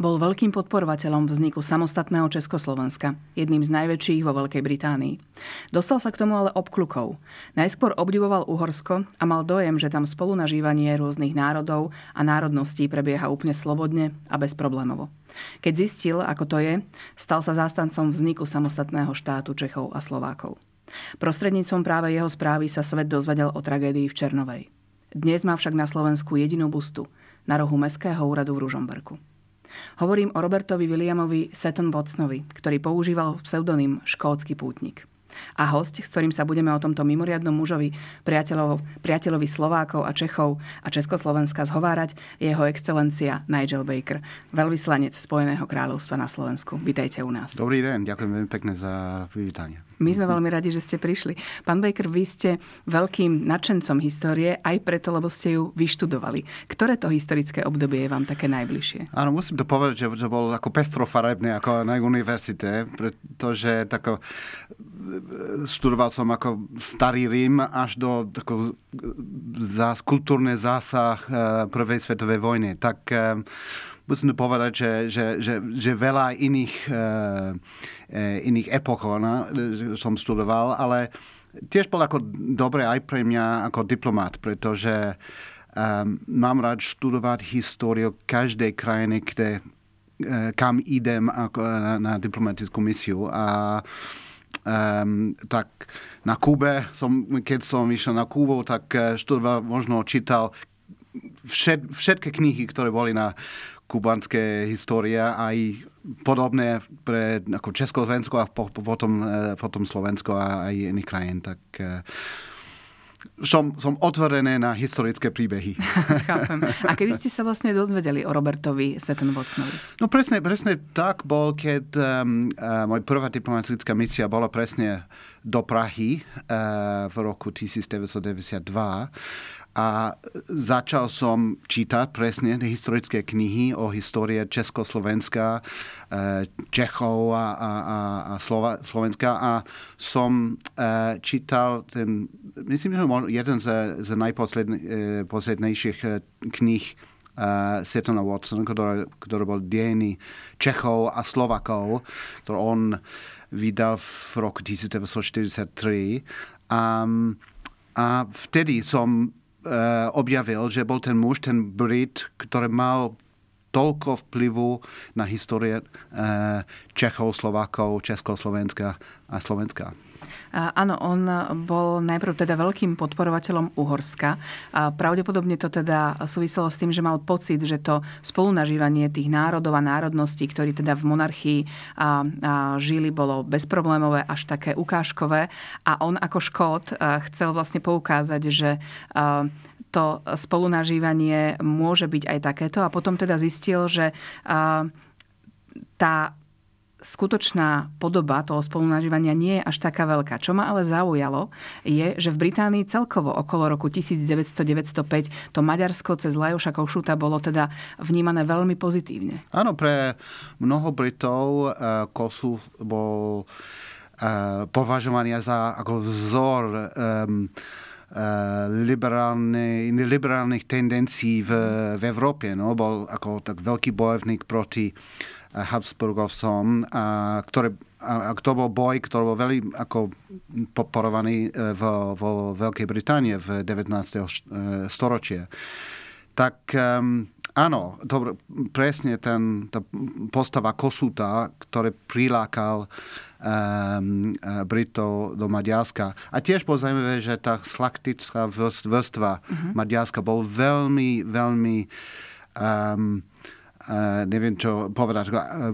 Bol veľkým podporovateľom vzniku samostatného Československa, jedným z najväčších vo Veľkej Británii. Dostal sa k tomu ale obklukov. Najskôr obdivoval Uhorsko a mal dojem, že tam spolunažívanie rôznych národov a národností prebieha úplne slobodne a bezproblémovo. Keď zistil, ako to je, stal sa zástancom vzniku samostatného štátu Čechov a Slovákov. Prostredníctvom práve jeho správy sa svet dozvedel o tragédii v Černovej. Dnes má však na Slovensku jedinú bustu na rohu Mestského úradu v Ružomberku. Hovorím o Robertovi Williamovi Seton Watsonovi, ktorý používal pseudonym Škótsky pútnik. A host, s ktorým sa budeme o tomto mimoriadnom mužovi, priateľov, priateľovi Slovákov a Čechov a Československa zhovárať, je jeho excelencia Nigel Baker, veľvyslanec Spojeného kráľovstva na Slovensku. Vítejte u nás. Dobrý deň, ďakujem veľmi pekne za privítanie. My sme veľmi radi, že ste prišli. Pán Baker, vy ste veľkým nadšencom histórie, aj preto, lebo ste ju vyštudovali. Ktoré to historické obdobie je vám také najbližšie? Áno, musím to povedať, že, že bol ako pestrofarebný ako na univerzite, pretože tako, študoval som ako starý Rím až do tako, zás, kultúrne zásah eh, Prvej svetovej vojny. Tak eh, musím povedať, že, že, že, že veľa iných, uh, iných epoch no, som studoval, ale tiež bol ako dobre aj pre mňa ako diplomat, pretože um, mám rád študovať históriu každej krajiny, kde, uh, kam idem ako na, na diplomatickú misiu. A um, tak na Kube, som, keď som išiel na Kubu, tak študoval, možno čítal všet, všetky knihy, ktoré boli na kubanské história aj podobné pre ako Československo a po, po, potom, e, potom Slovensko a aj iných krajín. Tak e, som, som otvorený na historické príbehy. Chápem. A kedy ste sa vlastne dozvedeli o Robertovi Seton Watsonovi? No presne, presne tak bol, keď um, uh, moja prvá diplomatická misia bola presne do Prahy uh, v roku 1992 a začal som čítať presne historické knihy o histórie Československa, eh, Čechov a, a, a Slova, Slovenska a som eh, čítal ten, myslím, že jeden z, z najposlednejších eh, knih uh, Setona Watson, ktorý, ktorý bol dejný Čechov a Slovakov, ktorý on vydal v roku 1943. Um, a vtedy som objavil, že bol ten muž, ten Brit, ktorý mal toľko vplyvu na histórie uh, Čechov, Slovákov, Československa a Slovenska. Áno, on bol najprv teda veľkým podporovateľom Uhorska. A pravdepodobne to teda súviselo s tým, že mal pocit, že to spolunažívanie tých národov a národností, ktorí teda v monarchii a, a žili, bolo bezproblémové, až také ukážkové. A on ako Škót chcel vlastne poukázať, že to spolunažívanie môže byť aj takéto. A potom teda zistil, že tá skutočná podoba toho spolunažívania nie je až taká veľká. Čo ma ale zaujalo, je, že v Británii celkovo okolo roku 1900-1905 to Maďarsko cez Lajoša Košuta bolo teda vnímané veľmi pozitívne. Áno, pre mnoho Britov uh, Kosu bol uh, považovaný za ako vzor um, liberálne, liberálnych tendencií v, v Európe. No? Bol ako tak veľký bojovník proti uh, Habsburgovcom, a, ktoré, a, a to bol boj, ktorý bol veľmi ako podporovaný e, vo, vo Veľkej Británie v 19. E, storočie. Tak um, áno, to, presne ten, tá postava Kosuta, ktorý prilákal um, Britov do Maďarska. A tiež zaujímavé, že tá slaktická vrstva uh-huh. Maďarska bol veľmi, veľmi um, uh, neviem čo povedať, uh,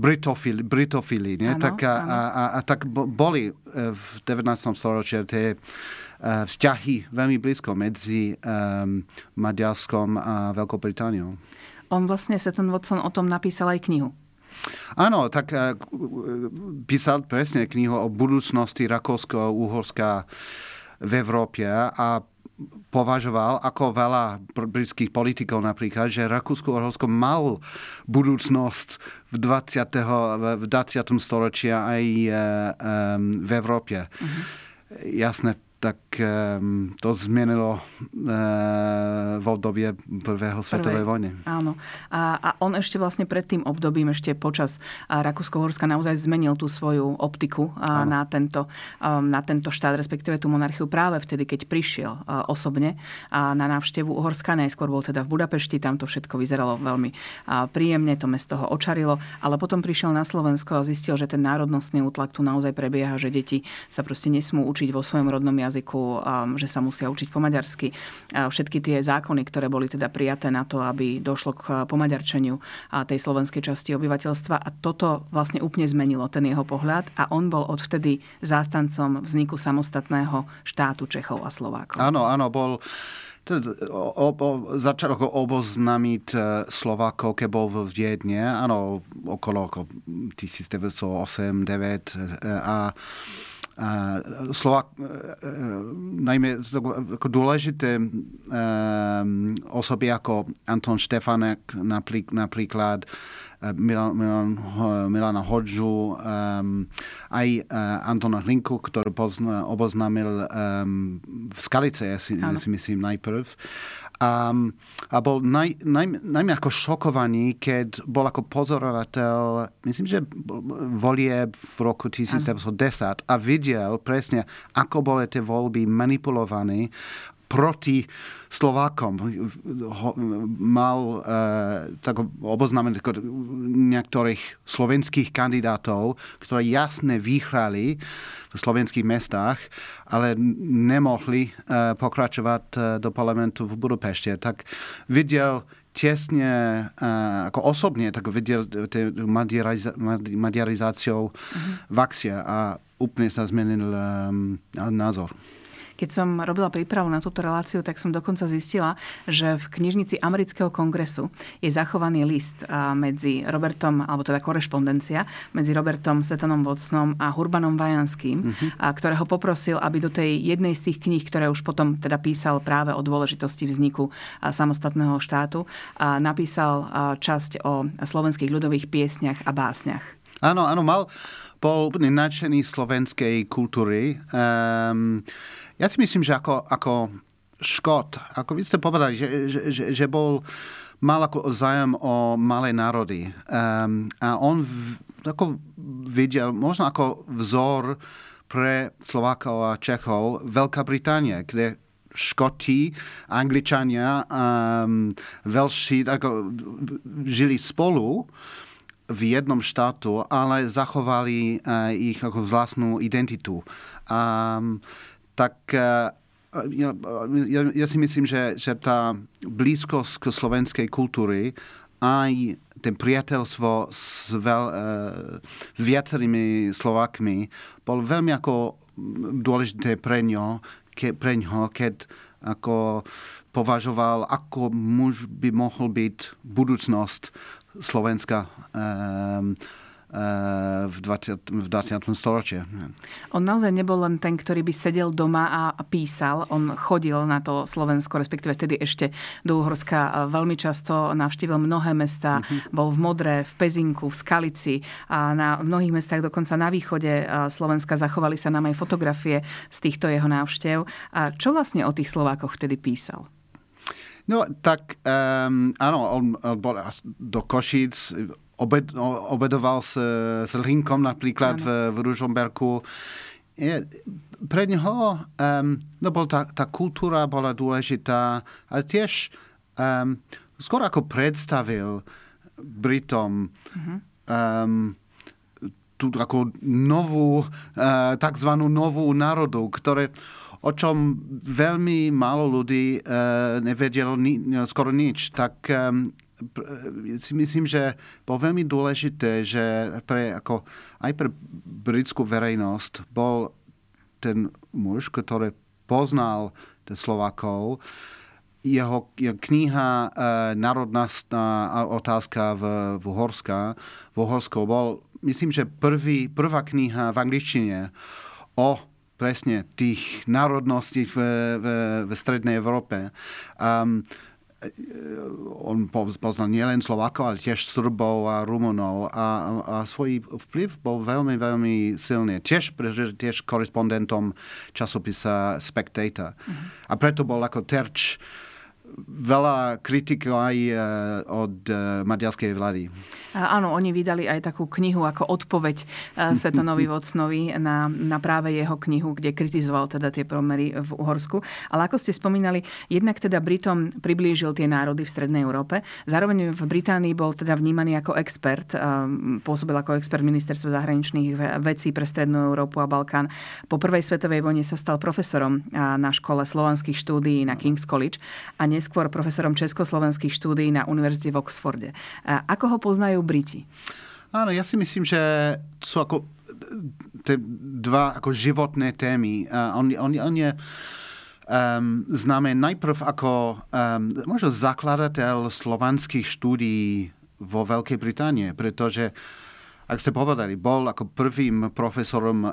britofili, britofili nie? Áno, tak, a, áno. a, a, a tak bo- boli v 19. storočí tie uh, vzťahy veľmi blízko medzi um, Maďarskom a Veľkou Britániou. On vlastne, Seton Watson, o tom napísal aj knihu. Áno, tak uh, písal presne knihu o budúcnosti Rakousko-Uhorska v Európe a považoval ako veľa br- britských politikov napríklad, že Rakúsko-Uhorsko mal budúcnosť v 20. v 20. storočí aj uh, um, v Európe. Uh-huh. Jasné, tak um, to zmenilo uh, v obdobie prvého svetovej vojny. Áno. A, a on ešte vlastne pred tým obdobím, ešte počas a Rakúsko-Horska naozaj zmenil tú svoju optiku a, na, tento, um, na tento štát, respektíve tú monarchiu práve vtedy, keď prišiel a, osobne a na návštevu Uhorska. Najskôr bol teda v Budapešti, tam to všetko vyzeralo veľmi a, príjemne, to mesto ho očarilo, ale potom prišiel na Slovensko a zistil, že ten národnostný útlak tu naozaj prebieha, že deti sa proste nesmú učiť vo svojom rodnom jazyku, um, že sa musia učiť po maďarsky. Všetky tie zákony, ktoré boli teda prijaté na to, aby došlo k pomaďarčeniu a tej slovenskej časti obyvateľstva. A toto vlastne úplne zmenilo ten jeho pohľad a on bol odvtedy zástancom vzniku samostatného štátu Čechov a Slovákov. Áno, áno, bol to, o, o, začal ako oboznámiť e, Slovákov, keď bol v Viedne, áno, okolo ako 1908-9 a a Slovak, e, e, najmä ako dôležité osoby ako Anton Štefanek naprík, napríklad, Milan, Milan, Milana Hodžu, aj Antona Hlinku, ktorý pozna, oboznámil v Skalice, ja si, ja si myslím najprv. Um, a bol naj, naj, najmä ako šokovaný, keď bol ako pozorovateľ, myslím, že volie v roku 1910 a videl presne, ako boli tie voľby manipulované proti Slovákom. Mal uh, tak oboznámených niektorých slovenských kandidátov, ktoré jasne vyhrali v slovenských mestách, ale nemohli uh, pokračovať uh, do parlamentu v Budapešti. Tak videl tesne, uh, ako osobne, tak videl maďariza- maďarizáciou uh-huh. v akcie a úplne sa zmenil um, názor. Keď som robila prípravu na túto reláciu, tak som dokonca zistila, že v knižnici amerického kongresu je zachovaný list medzi Robertom, alebo teda korešpondencia, medzi Robertom Setonom Watsonom a Hurbanom Vajanským, uh-huh. ktorého poprosil, aby do tej jednej z tých kníh, ktoré už potom teda písal práve o dôležitosti vzniku samostatného štátu, napísal časť o slovenských ľudových piesniach a básniach. Áno, áno, mal, bol nadšený slovenskej kultúry. Um, ja si myslím, že ako, ako Škot, ako vy ste povedali, že, že, že, že bol mal ako zájem o malé národy. Um, a on v, ako videl, možno ako vzor pre Slovákov a Čechov Veľká Británia, kde Škoti, Angličania, um, Velši ako, žili spolu v jednom štátu, ale zachovali uh, ich ako vlastnú identitu. Um, tak uh, ja, ja, ja si myslím, že, že tá blízkosť k slovenskej kultúry aj ten priateľstvo s veľ, uh, viacerými Slovákmi bol veľmi ako dôležité pre ňo, ke, pre ňo keď ako považoval, ako muž by mohol byť budúcnosť Slovenska. Um, v 20, v 20. storočí. On naozaj nebol len ten, ktorý by sedel doma a písal. On chodil na to Slovensko, respektíve vtedy ešte do Uhorska veľmi často navštívil mnohé mesta. Mm-hmm. Bol v Modre, v Pezinku, v Skalici a na mnohých mestách dokonca na východe Slovenska zachovali sa nám aj fotografie z týchto jeho návštev. A čo vlastne o tých Slovákoch vtedy písal? No tak um, áno, on bol do Košíc, obed, obedoval s, s Linkom napríklad v, v Ružomberku. Je, pre neho um, no bol tá, tá kultúra bola dôležitá, ale tiež um, skôr ako predstavil Britom mm-hmm. um, tú ako novú, uh, takzvanú novú národu, ktoré o čom veľmi málo ľudí uh, nevedelo ni, skoro nič. Tak um, si myslím, že bol veľmi dôležité, že pre, ako, aj pre britskú verejnosť bol ten muž, ktorý poznal Slovákov, jeho, jeho kniha e, Národná otázka v, v Uhorska, v Uhorsku bol, myslím, že prvý, prvá kniha v angličtine o presne tých národností v, v, v strednej Európe. Um, on poznal nielen Slovákov, ale tiež Srbov a Rumunov a, a svoj vplyv bol veľmi, veľmi silný. Tiež, tiež korespondentom časopisa Spectator. Mm-hmm. A preto bol ako terč veľa kritikov aj e, od e, maďarskej vlády. Áno, oni vydali aj takú knihu ako odpoveď e, Setonovi Vocnovi na, na práve jeho knihu, kde kritizoval teda tie promery v Uhorsku. Ale ako ste spomínali, jednak teda Britom priblížil tie národy v Strednej Európe. Zároveň v Británii bol teda vnímaný ako expert, pôsobil ako expert ministerstva zahraničných vecí pre Strednú Európu a Balkán. Po prvej svetovej vojne sa stal profesorom na škole slovanských štúdií na King's College a neskôr profesorom československých štúdií na Univerzite v Oxforde. Ako ho poznajú Briti? Áno, ja si myslím, že sú ako tie dva ako životné témy. Uh, on, on, on je um, známe najprv ako um, možno zakladateľ slovanských štúdií vo Veľkej Británie, pretože ak ste povedali, bol ako prvým profesorom uh,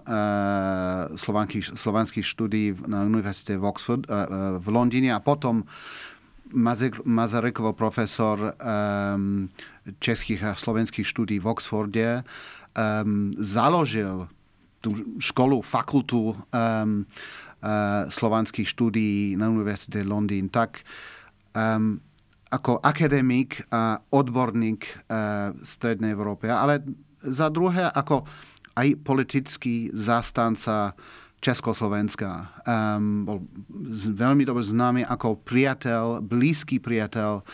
slovanských, slovanských štúdií na univerzite v Oxford, uh, v Londýne a potom Mazarekovo profesor um, českých a slovenských štúdí v Oxforde um, založil tú školu, fakultu um, uh, slovanských štúdií na Univerzite Londýn, tak um, ako akademik a odborník uh, Strednej Európe, ale za druhé ako aj politický zástanca Československa. Um, bol veľmi dobre známy ako priateľ, blízky priateľ uh,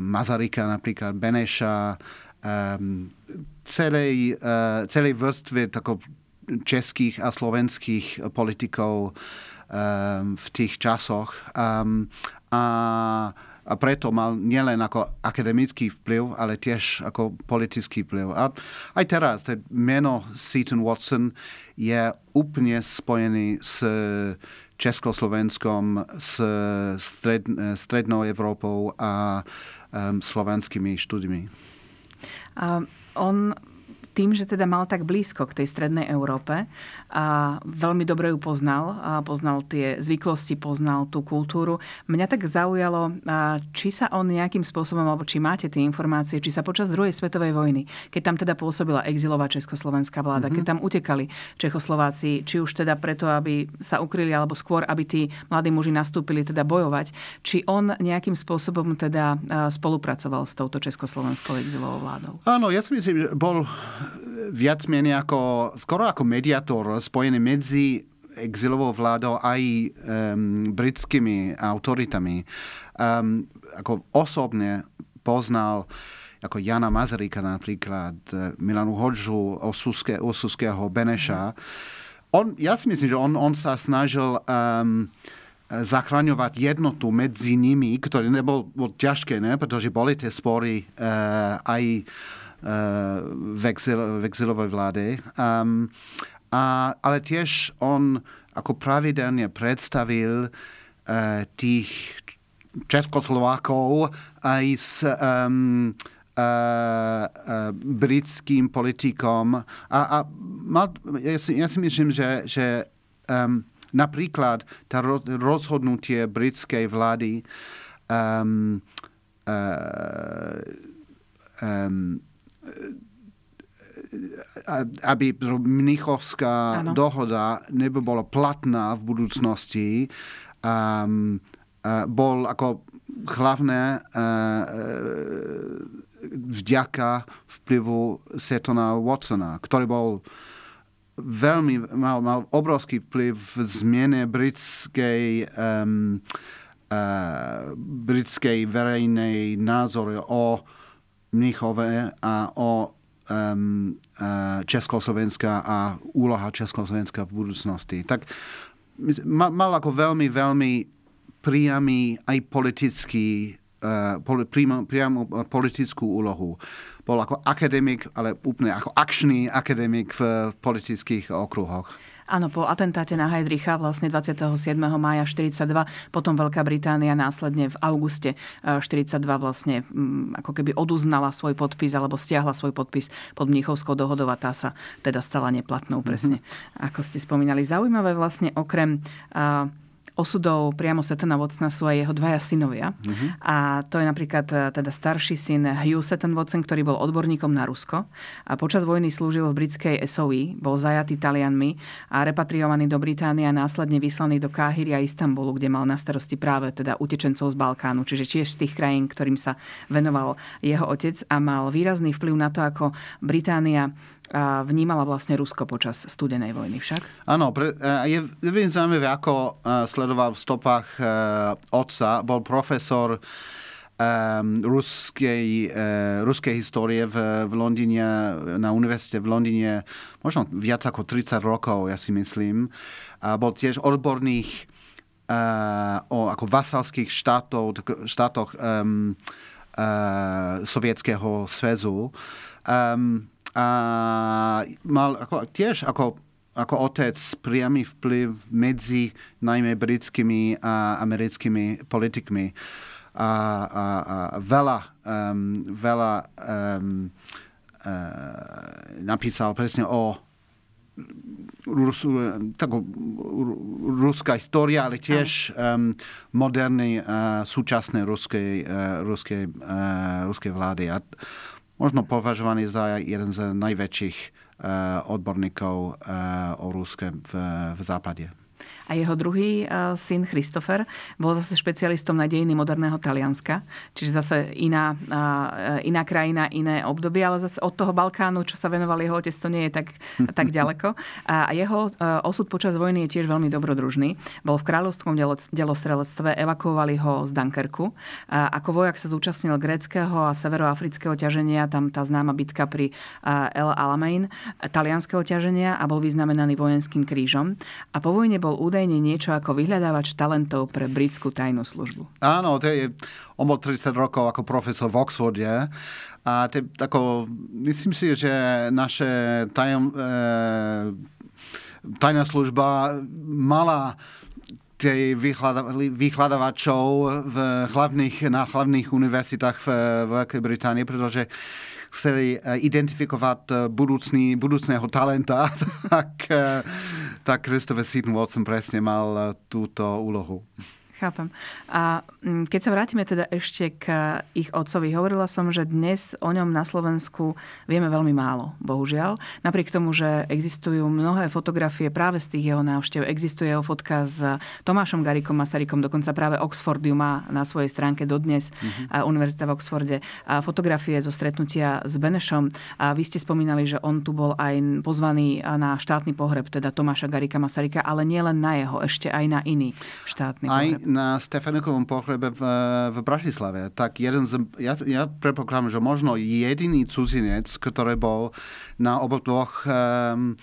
Mazarika, napríklad Beneša, um, celej, uh, celej vrstve tako, českých a slovenských politikov um, v tých časoch. Um, a a preto mal nielen ako akademický vplyv, ale tiež ako politický vplyv. A aj teraz, to meno Seaton Watson je úplne spojený s Československom, s stred, strednou Európou a um, slovenskými štúdiami. A on tým, že teda mal tak blízko k tej strednej Európe a veľmi dobre ju poznal, a poznal tie zvyklosti, poznal tú kultúru, mňa tak zaujalo, či sa on nejakým spôsobom, alebo či máte tie informácie, či sa počas druhej svetovej vojny, keď tam teda pôsobila exilová československá vláda, mm-hmm. keď tam utekali Čechoslováci, či už teda preto, aby sa ukryli, alebo skôr, aby tí mladí muži nastúpili teda bojovať, či on nejakým spôsobom teda spolupracoval s touto československou exilovou vládou? Áno, ja si myslím, že bol viac menej ako, skoro ako mediátor spojený medzi exilovou vládou aj um, britskými autoritami. Um, ako osobne poznal ako Jana Mazaríka napríklad, Milanu Hodžu, Osuske, Osuského Beneša. On, ja si myslím, že on, on sa snažil um, zachraňovať jednotu medzi nimi, ktoré nebolo ťažké, ne? pretože boli tie spory uh, aj v, exil, v exilovej vláde. Um, a, ale tiež on ako pravidelne predstavil uh, tých Českoslovákov aj s um, uh, uh, britským politikom. A, a mal, ja, si, ja si myslím, že, že um, napríklad tá rozhodnutie britskej vlády um, uh, um, aby Mnichovská ano. dohoda nebola platná v budúcnosti, um, uh, bol ako hlavné uh, vďaka vplyvu Setona Watsona, ktorý bol veľmi, mal, mal obrovský vplyv v zmene britskej um, uh, britskej verejnej názory o Mnichove a o um, Československa a úloha Československa v budúcnosti. Tak mal ako veľmi, veľmi priamy aj politický priamo, priamo politickú úlohu. Bol ako akademik, ale úplne ako akčný akademik v politických okruhoch. Áno, po atentáte na Heidricha vlastne 27. mája 42, potom Veľká Británia následne v auguste 42 e, vlastne mm, ako keby oduznala svoj podpis alebo stiahla svoj podpis pod Mnichovskou dohodou a tá sa teda stala neplatnou presne, mm-hmm. ako ste spomínali. Zaujímavé vlastne okrem uh, osudov priamo Setona Watsona sú aj jeho dvaja synovia. Uh-huh. A to je napríklad e, teda starší syn Hugh Seton Watson, ktorý bol odborníkom na Rusko. A počas vojny slúžil v britskej SOE, bol zajatý Talianmi a repatriovaný do Británie a následne vyslaný do Káhyry a Istanbulu, kde mal na starosti práve teda utečencov z Balkánu, čiže tiež z tých krajín, ktorým sa venoval jeho otec a mal výrazný vplyv na to, ako Británia vnímala vlastne Rusko počas studenej vojny však? Áno, pre, je veľmi zaujímavé, ako sledoval v stopách otca. Bol profesor um, ruskej, ruskej histórie v, v Londýne, na univerzite v Londýne možno viac ako 30 rokov, ja si myslím. A bol tiež odborných o ako vasalských štátov, štátoch um, uh, Sovietskeho svezu. Um, a mal ako, tiež ako, ako otec priamy vplyv medzi najmä britskými a americkými politikmi. A, a, a veľa, um, veľa um, uh, napísal presne o ruská história, ale tiež um, modernej uh, súčasnej ruskej, uh, uh, vlády. A možno považovaný za jeden z najväčších uh, odborníkov uh, o Ruske v, v západe. A jeho druhý uh, syn Christopher bol zase špecialistom na dejiny moderného Talianska, čiže zase iná, uh, iná krajina, iné obdobie, ale zase od toho Balkánu, čo sa venoval jeho otec, to nie je tak, tak ďaleko. A jeho osud počas vojny je tiež veľmi dobrodružný. Bol v kráľovskom delostrelectve, evakuovali ho z Dunkerku. A ako vojak sa zúčastnil gréckého a severoafrického ťaženia, tam tá známa bitka pri El Alamein, talianského ťaženia a bol vyznamenaný vojenským krížom. A po vojne bol údajne niečo ako vyhľadávač talentov pre britskú tajnú službu. Áno, to je, on bol 30 rokov ako profesor v Oxforde a te, ako, myslím si, že naše tajom, e, tajná služba mala tej vyhľadávačov v hlavných, na hlavných univerzitách v Veľkej Británii, pretože chceli eh, identifikovať eh, budúcný, budúcného talenta, tak, eh, tak Christopher Seaton Watson presne mal túto úlohu. Chápem. A mm, keď sa vrátime teda ešte k ich otcovi, hovorila som, že dnes o ňom na Slovensku vieme veľmi málo, bohužiaľ. Napriek tomu, že existujú mnohé fotografie práve z tých jeho návštev, existuje jeho fotka s Tomášom Garikom Masarykom, dokonca práve Oxford ju má na svojej stránke dodnes, mm-hmm. Univerzita v Oxforde, a fotografie zo stretnutia s Benešom. A vy ste spomínali, že on tu bol aj pozvaný na štátny pohreb, teda Tomáša Garika Masaryka, ale nielen na jeho, ešte aj na iný štátny aj pohreb na Stefanikovom pohrebe v, v Bratislave, tak jeden z, ja, ja predpokladám, že možno jediný cudzinec, ktorý bol na obodvoch um,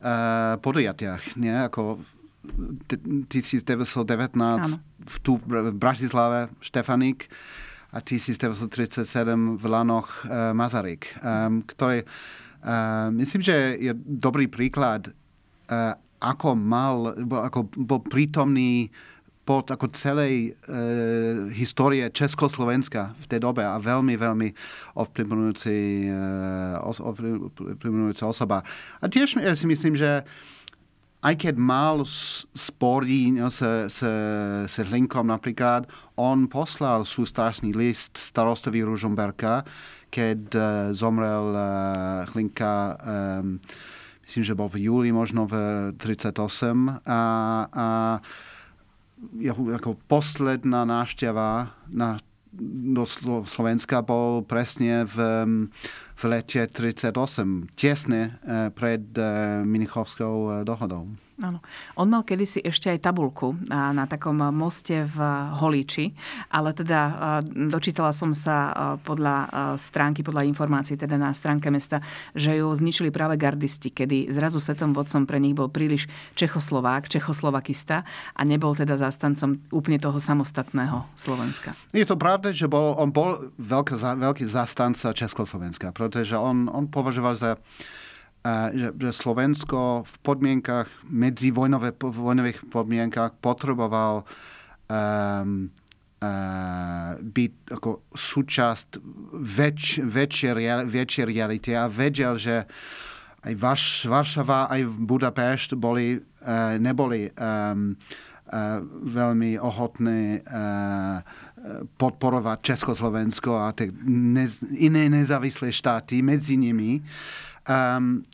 uh, podujatiach, nie? ako 1919 v, tu v Bratislave Štefanik a 1937 v Lanoch uh, Mazarik, um, ktorý uh, myslím, že je dobrý príklad, uh, ako mal, ako bol prítomný pod ako celej e, histórie Československa v tej dobe a veľmi, veľmi ovplyvňujúci, e, osoba. A tiež ja si myslím, že aj keď mal sporí no, s, s, s Hlinkom napríklad, on poslal sústrašný list starostovi Ružomberka, keď uh, zomrel uh, Hlinka, um, myslím, že bol v júli, možno v 38. A, a ako posledná návšteva na, do Slovenska bol presne v, v lete 38, tesne pred Minichovskou dohodou. Áno. On mal kedysi ešte aj tabulku na takom moste v Holíči, ale teda dočítala som sa podľa stránky, podľa informácií teda na stránke mesta, že ju zničili práve gardisti, kedy zrazu setom vodcom pre nich bol príliš Čechoslovák, Čechoslovakista a nebol teda zastancom úplne toho samostatného Slovenska. Je to pravda, že bol, on bol veľký, veľký zastanca Československa, pretože on, on považoval za že, že Slovensko v podmienkach, medzi vojnové, vojnových podmienkach potreboval um, uh, byť ako súčasť väč, väčšej, väčšej reality a vedel, že aj Varš, Varšava, aj Budapešť boli, uh, neboli um, uh, veľmi ochotné uh, podporovať Československo a tie nez, iné nezávislé štáty medzi nimi. Um,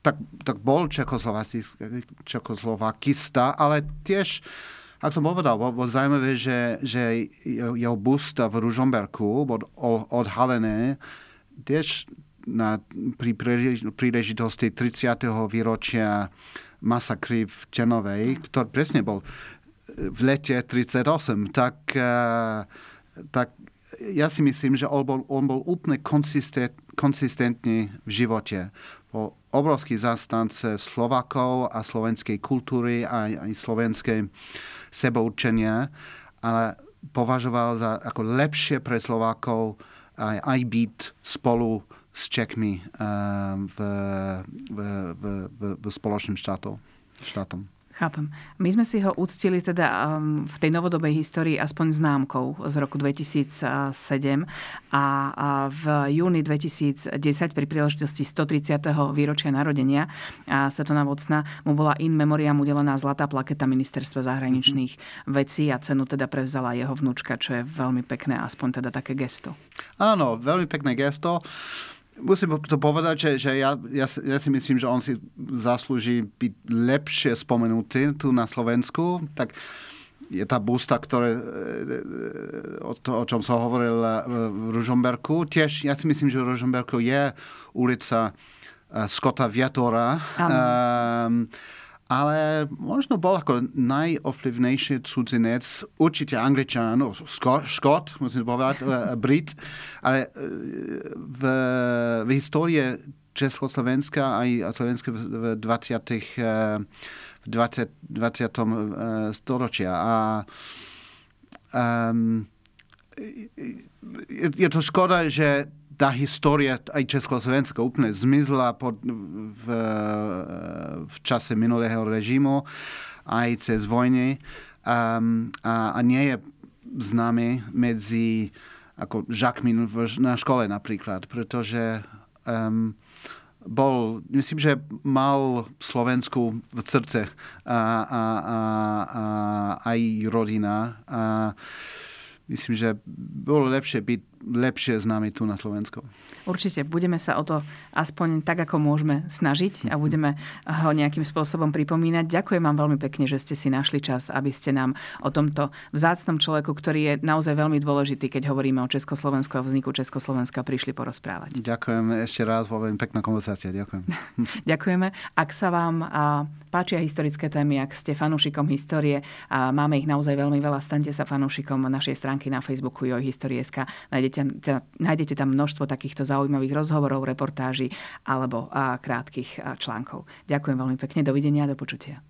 tak, tak bol Čekoslovakista, ale tiež, ak som povedal, bol, bol zaujímavé, že, že jeho bust v Ružomberku bol odhalené tiež na, pri príležitosti 30. výročia masakry v Čenovej, ktorý presne bol v lete 38, tak, eh, tak ja si myslím, že on bol, on bol úplne konsistent, konsistentný v živote. Bol obrovský zastance Slovakov a slovenskej kultúry aj, aj slovenskej seboučenia, ale považoval za ako lepšie pre Slovákov aj, aj byť spolu s Čekmi uh, v, v, v, v, v spoločným štátom. Chápem. My sme si ho uctili teda um, v tej novodobej histórii aspoň známkou z roku 2007 a v júni 2010 pri príležitosti 130. výročia narodenia Svetona Vocna mu bola in memoriam udelená zlatá plaketa ministerstva zahraničných mm-hmm. vecí a cenu teda prevzala jeho vnúčka, čo je veľmi pekné, aspoň teda také gesto. Áno, veľmi pekné gesto musím to povedať, že, že ja, ja, ja si myslím, že on si zaslúži byť lepšie spomenutý tu na Slovensku. Tak je tá busta, ktoré, e, o, to, o čom som hovoril e, v Ružomberku. Tiež ja si myslím, že v Ružomberku je ulica e, Scotta Viatora. Um, ale možno bol ako najovplyvnejší cudzinec, určite Angličan, Škot, musím povedať, eh, Brit, ale eh, v, v histórii Československa aj Slovenska v 20. v 20. 20. storočia. A um, je to škoda, že tá história aj Československa úplne zmizla pod, v, v čase minulého režimu aj cez vojny um, a, a nie je známy medzi ako žakmi na škole napríklad, pretože um, bol, myslím, že mal Slovensku v srdce a, a, a, a aj rodina. A myslím, že bolo lepšie byť lepšie známy tu na Slovensku. Určite, budeme sa o to aspoň tak, ako môžeme snažiť a budeme ho nejakým spôsobom pripomínať. Ďakujem vám veľmi pekne, že ste si našli čas, aby ste nám o tomto vzácnom človeku, ktorý je naozaj veľmi dôležitý, keď hovoríme o Československu a vzniku Československa, prišli porozprávať. Ďakujem ešte raz, veľmi pekná konverzácia. Ďakujem. Ďakujeme. Ak sa vám páčia historické témy, ak ste fanúšikom histórie, a máme ich naozaj veľmi veľa, stante sa fanúšikom našej stránky na Facebooku jojhistorie.sk. Nájdete, nájdete tam množstvo takýchto zaujímavých rozhovorov, reportáží alebo a, krátkých článkov. Ďakujem veľmi pekne, dovidenia a do počutia.